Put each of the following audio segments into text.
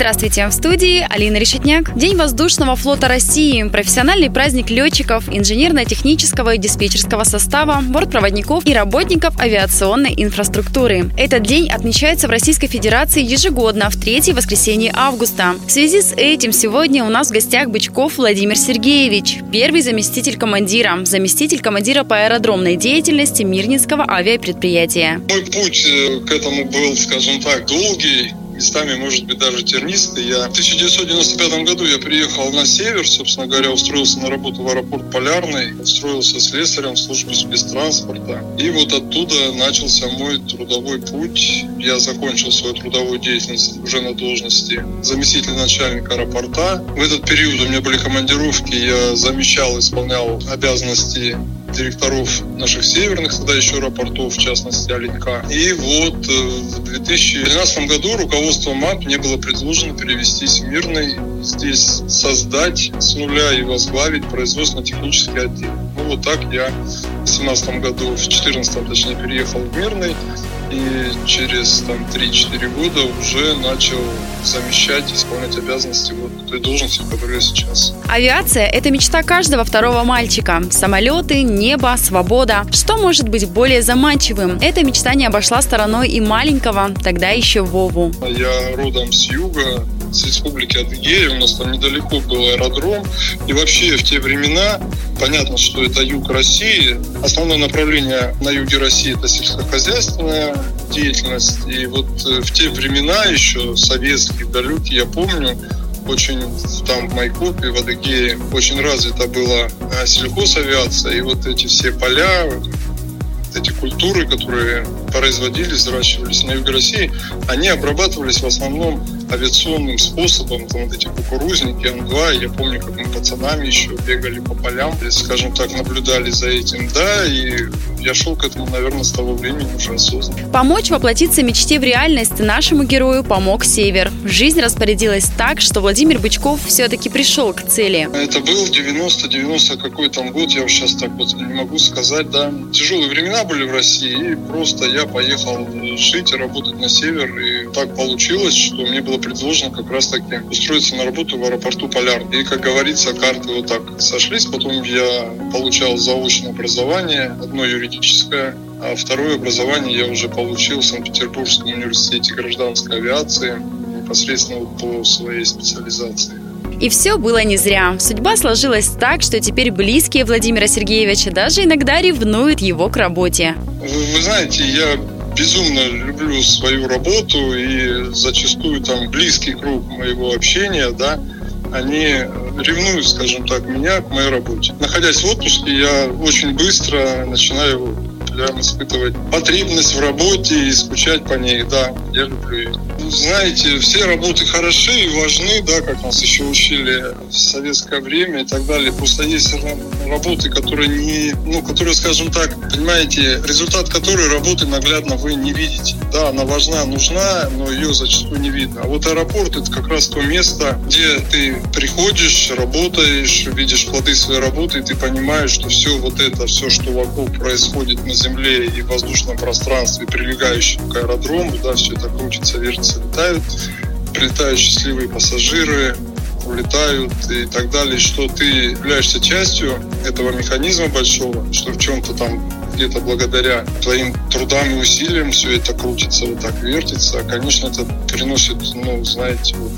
Здравствуйте, в студии Алина Решетняк. День воздушного флота России, профессиональный праздник летчиков, инженерно-технического и диспетчерского состава, бортпроводников и работников авиационной инфраструктуры. Этот день отмечается в Российской Федерации ежегодно в третье воскресенье августа. В связи с этим сегодня у нас в гостях Бычков Владимир Сергеевич, первый заместитель командира, заместитель командира по аэродромной деятельности Мирнинского авиапредприятия. Мой путь э, к этому был, скажем так, долгий местами, может быть, даже тернистый. Я в 1995 году я приехал на север, собственно говоря, устроился на работу в аэропорт Полярный, устроился слесарем в службу спецтранспорта. И вот оттуда начался мой трудовой путь. Я закончил свою трудовую деятельность уже на должности заместителя начальника аэропорта. В этот период у меня были командировки, я замещал, исполнял обязанности директоров наших северных тогда еще аэропортов, в частности Оленька. И вот э, в 2012 году руководство МАП мне было предложено перевестись в Мирный, здесь создать с нуля и возглавить производственно-технический отдел. Вот так я в 2017 году, в 2014 точнее, переехал в Мирный и через там 3-4 года уже начал замещать, исполнять обязанности вот той должности, в которой я сейчас. Авиация – это мечта каждого второго мальчика. Самолеты, небо, свобода. Что может быть более заманчивым? Эта мечта не обошла стороной и маленького, тогда еще Вову. Я родом с юга, с республики Адыгея, у нас там недалеко был аэродром. И вообще в те времена, понятно, что это юг России, основное направление на юге России это сельскохозяйственная деятельность. И вот э, в те времена еще, советские, далекие, я помню, очень там в Майкопе, в Адыгее очень развита была э, сельхозавиация. И вот эти все поля, эти культуры, которые производились, взращивались на юге России, они обрабатывались в основном авиационным способом, там вот эти кукурузники, ангва, я помню, как мы пацанами еще бегали по полям, скажем так, наблюдали за этим, да, и я шел к этому, наверное, с того времени уже осознанно. Помочь воплотиться мечте в реальность нашему герою помог Север. Жизнь распорядилась так, что Владимир Бычков все-таки пришел к цели. Это был 90-90 какой там год, я сейчас так вот не могу сказать, да. Тяжелые времена были в России, и просто я поехал жить и работать на Север, и так получилось, что мне было предложено как раз таки устроиться на работу в аэропорту Поляр. И, как говорится, карты вот так сошлись. Потом я получал заочное образование, одно юридическое, а второе образование я уже получил в Санкт-Петербургском университете гражданской авиации непосредственно по своей специализации. И все было не зря. Судьба сложилась так, что теперь близкие Владимира Сергеевича даже иногда ревнуют его к работе. Вы, вы знаете, я безумно люблю свою работу и зачастую там близкий круг моего общения, да, они ревнуют, скажем так, меня к моей работе. Находясь в отпуске, я очень быстро начинаю прям испытывать потребность в работе и скучать по ней. Да, я люблю ее. Знаете, все работы хороши и важны, да, как нас еще учили в советское время и так далее. Просто есть работы, которые не, ну, которые, скажем так, понимаете, результат которой работы наглядно вы не видите. Да, она важна, нужна, но ее зачастую не видно. А вот аэропорт это как раз то место, где ты приходишь, работаешь, видишь плоды своей работы, и ты понимаешь, что все вот это, все, что вокруг происходит на земле и в воздушном пространстве, прилегающем к аэродрому, да, все это крутится, вертится, летают, прилетают счастливые пассажиры, улетают и так далее, что ты являешься частью этого механизма большого, что в чем-то там где-то благодаря твоим трудам и усилиям все это крутится, вот так вертится, конечно, это приносит, ну, знаете, вот,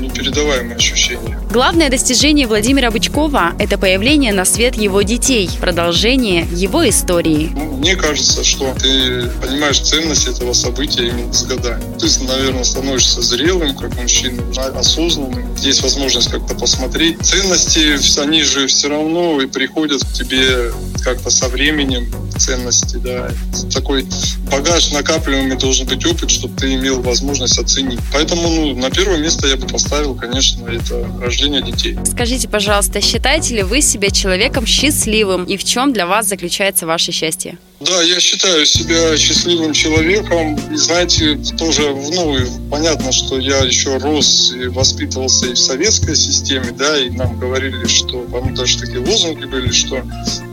непередаваемые ощущения. Главное достижение Владимира Бычкова – это появление на свет его детей, продолжение его истории. Ну, мне кажется, что ты понимаешь ценность этого события именно с годами. Ты, наверное, становишься зрелым, как мужчина, осознанным. Есть возможность как-то посмотреть. Ценности, они же все равно и приходят к тебе как-то со временем ценности, да. Такой багаж накапливаемый должен быть опыт, чтобы ты имел возможность оценить. Поэтому, ну, на первое место я бы поставил, конечно, это рождение детей. Скажите, пожалуйста, считаете ли вы себя человеком счастливым и в чем для вас заключается ваше счастье? Да, я считаю себя счастливым человеком. И знаете, тоже, ну, понятно, что я еще рос и воспитывался и в советской системе, да, и нам говорили, что, по-моему, даже такие лозунги были, что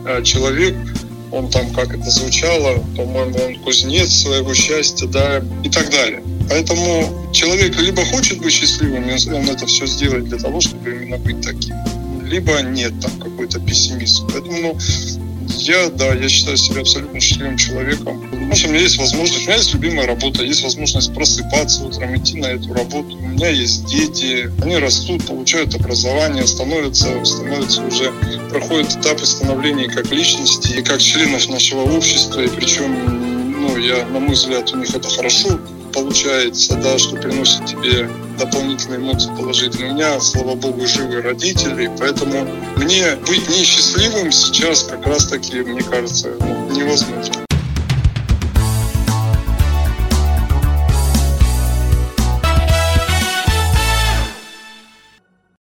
э, человек он там, как это звучало, по-моему, он кузнец своего счастья, да, и так далее. Поэтому человек либо хочет быть счастливым, и он это все сделает для того, чтобы именно быть таким, либо нет, там какой-то пессимизм. Поэтому ну, я, да, я считаю себя абсолютно счастливым человеком. Потому что у меня есть возможность, у меня есть любимая работа, есть возможность просыпаться утром, идти на эту работу. У меня есть дети, они растут, получают образование, становятся, становятся уже, проходят этапы становления как личности и как членов нашего общества. И причем, ну, я, на мой взгляд, у них это хорошо получается, да, что приносит тебе дополнительные эмоции положительные. У меня, слава богу, живые родители, поэтому мне быть несчастливым сейчас как раз таки, мне кажется, ну, невозможно.